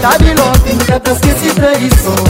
T'as dit l'autre, parce que si trahissons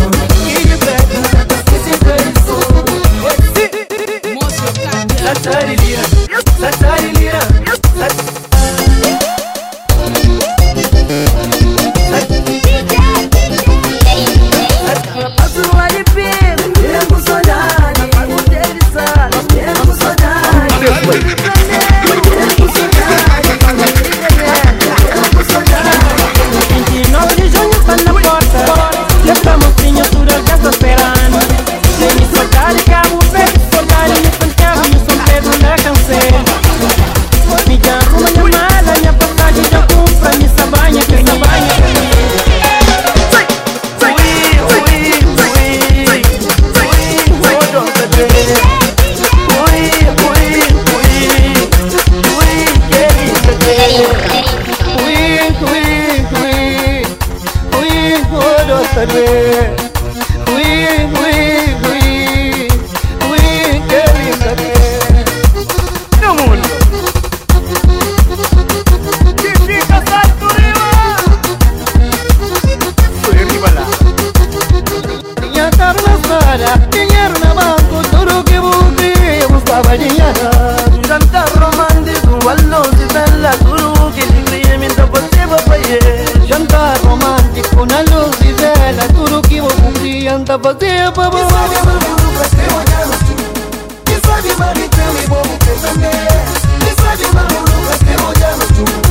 Minha carne para, dinheiro na banco, tudo que busquei, eu buscava dinheiro. Jantar i'ma do, you want to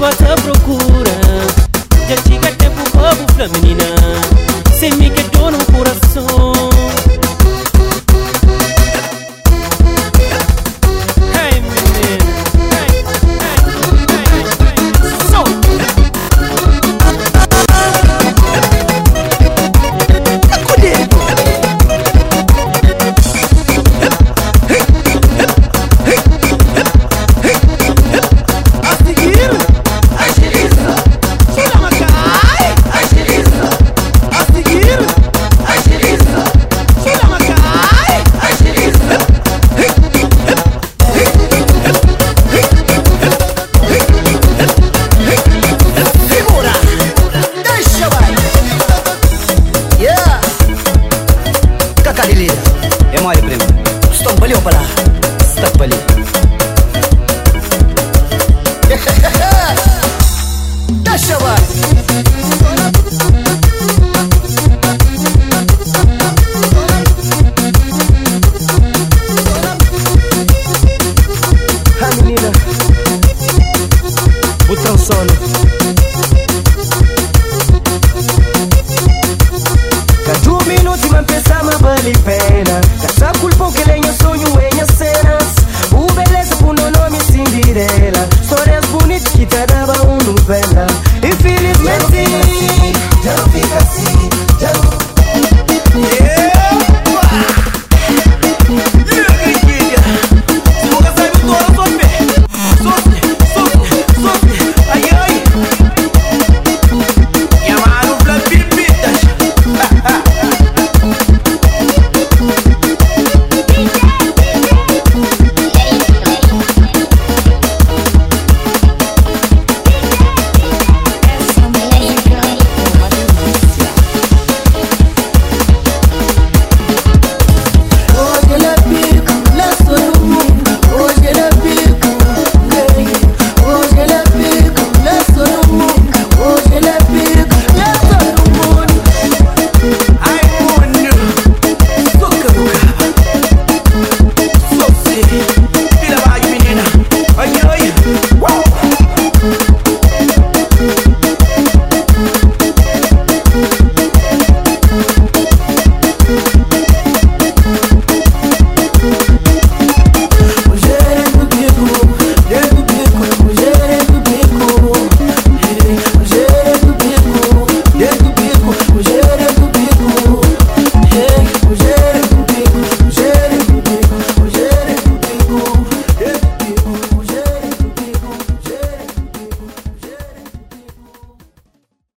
what's up, bro? Taşa var